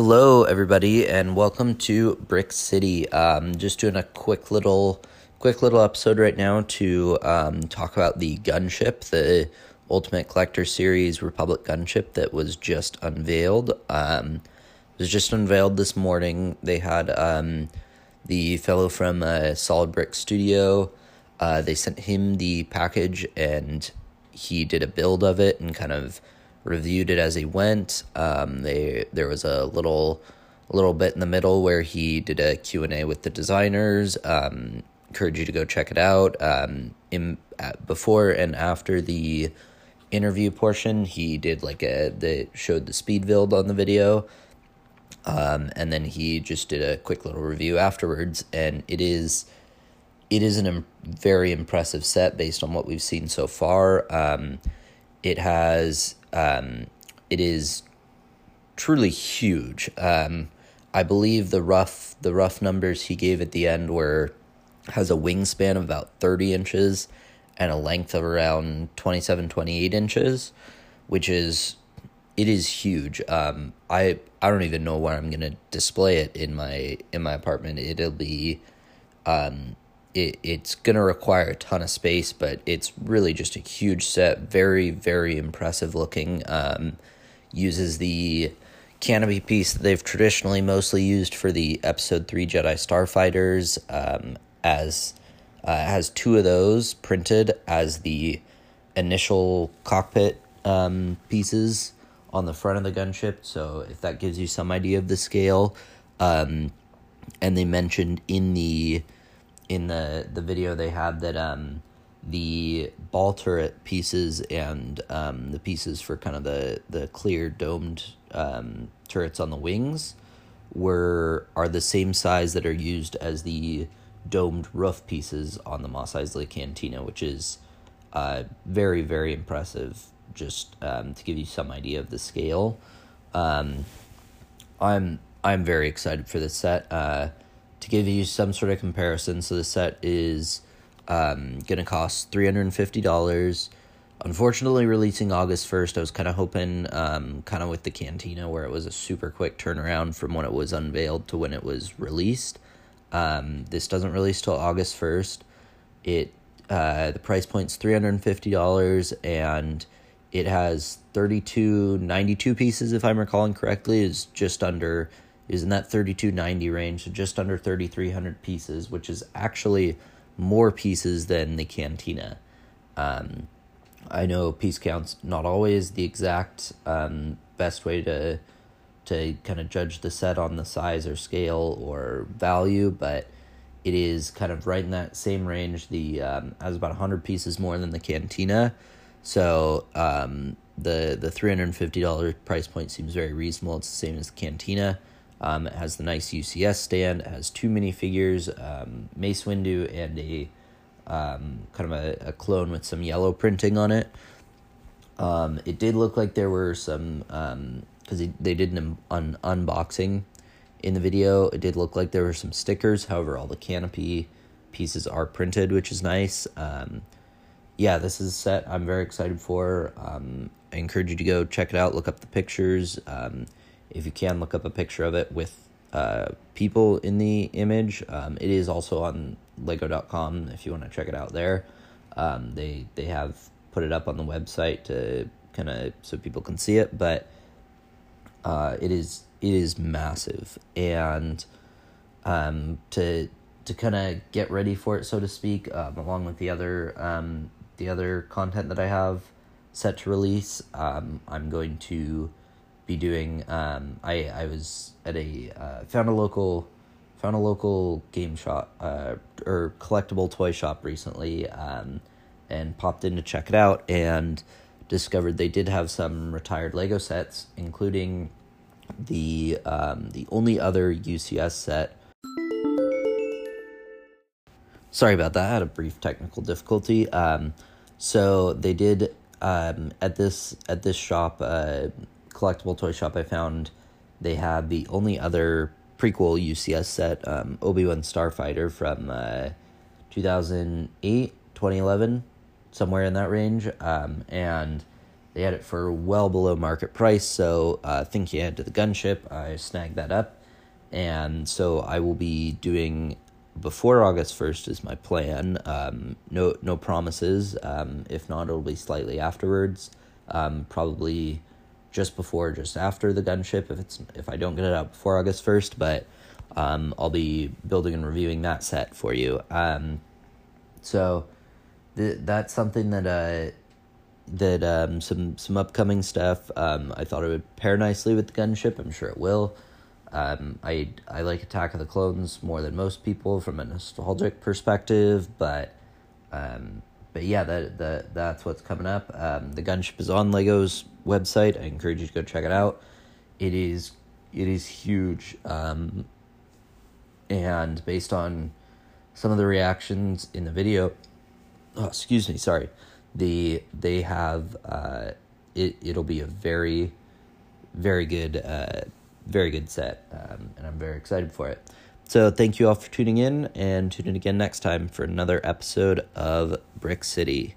Hello, everybody, and welcome to Brick City. Um, just doing a quick little, quick little episode right now to um, talk about the gunship, the Ultimate Collector Series Republic gunship that was just unveiled. Um, it was just unveiled this morning. They had um, the fellow from uh, Solid Brick Studio. Uh, they sent him the package, and he did a build of it and kind of reviewed it as he went. Um, they there was a little little bit in the middle where he did a Q&A with the designers. Um, encourage you to go check it out. Um, in, before and after the interview portion, he did like a the showed the speed build on the video. Um, and then he just did a quick little review afterwards, and it is it is a Im- very impressive set based on what we've seen so far. Um, it has um, it is truly huge. Um, I believe the rough the rough numbers he gave at the end were has a wingspan of about 30 inches and a length of around 27 28 inches which is it is huge um i i don't even know where i'm going to display it in my in my apartment it'll be um it, it's going to require a ton of space, but it's really just a huge set. Very, very impressive looking. Um, uses the canopy piece that they've traditionally mostly used for the Episode 3 Jedi Starfighters um, as uh, has two of those printed as the initial cockpit um, pieces on the front of the gunship. So if that gives you some idea of the scale, um, and they mentioned in the in the the video they had that um the ball turret pieces and um the pieces for kind of the the clear domed um turrets on the wings were are the same size that are used as the domed roof pieces on the Mos Eisley Cantina, which is uh very very impressive. Just um, to give you some idea of the scale, um, I'm I'm very excited for this set. Uh, to give you some sort of comparison, so the set is um, going to cost $350. Unfortunately, releasing August 1st, I was kind of hoping, um, kind of with the Cantina, where it was a super quick turnaround from when it was unveiled to when it was released. Um, this doesn't release till August 1st. It uh, the price point's $350 and it has 32 92 pieces if i'm recalling correctly is just under is in that 3290 range, so just under 3300 pieces, which is actually more pieces than the Cantina. Um, I know piece counts not always the exact um, best way to to kind of judge the set on the size or scale or value, but it is kind of right in that same range. The um, has about hundred pieces more than the Cantina, so um, the the three hundred and fifty dollars price point seems very reasonable. It's the same as the Cantina. Um, it has the nice UCS stand. It has two minifigures, um, Mace Windu, and a um, kind of a, a clone with some yellow printing on it. Um, it did look like there were some because um, they did an un- unboxing in the video. It did look like there were some stickers. However, all the canopy pieces are printed, which is nice. Um, yeah, this is a set I'm very excited for. Um, I encourage you to go check it out. Look up the pictures. Um, if you can look up a picture of it with uh, people in the image. Um, it is also on Lego.com if you want to check it out there. Um, they they have put it up on the website to kind of so people can see it, but uh, it is it is massive and um, to to kind of get ready for it, so to speak, um, along with the other um, the other content that I have set to release. Um, I'm going to be doing. Um, I I was at a uh, found a local found a local game shop uh, or collectible toy shop recently, um, and popped in to check it out and discovered they did have some retired Lego sets, including the um, the only other UCS set. Sorry about that. I had a brief technical difficulty. Um, so they did um, at this at this shop. Uh, collectible toy shop I found, they had the only other prequel UCS set, um, Obi Wan Starfighter from uh, 2008, 2011, somewhere in that range. Um, and they had it for well below market price. So uh, thinking ahead to the gunship, I snagged that up, and so I will be doing before August first is my plan. Um, no no promises. Um, if not, it'll be slightly afterwards. Um, probably just before, just after the gunship. If it's if I don't get it out before August first, but um, I'll be building and reviewing that set for you. Um, so th- that's something that uh, that um, some some upcoming stuff. Um, I thought it would pair nicely with the gunship. I'm sure it will. Um, I I like Attack of the Clones more than most people from a nostalgic perspective, but um, but yeah, that that that's what's coming up. Um, the gunship is on Lego's website. I encourage you to go check it out. It is it is huge, um, and based on some of the reactions in the video, oh, excuse me, sorry, the they have uh, it. It'll be a very very good uh, very good set, um, and I'm very excited for it. So thank you all for tuning in, and tune in again next time for another episode of Brick City.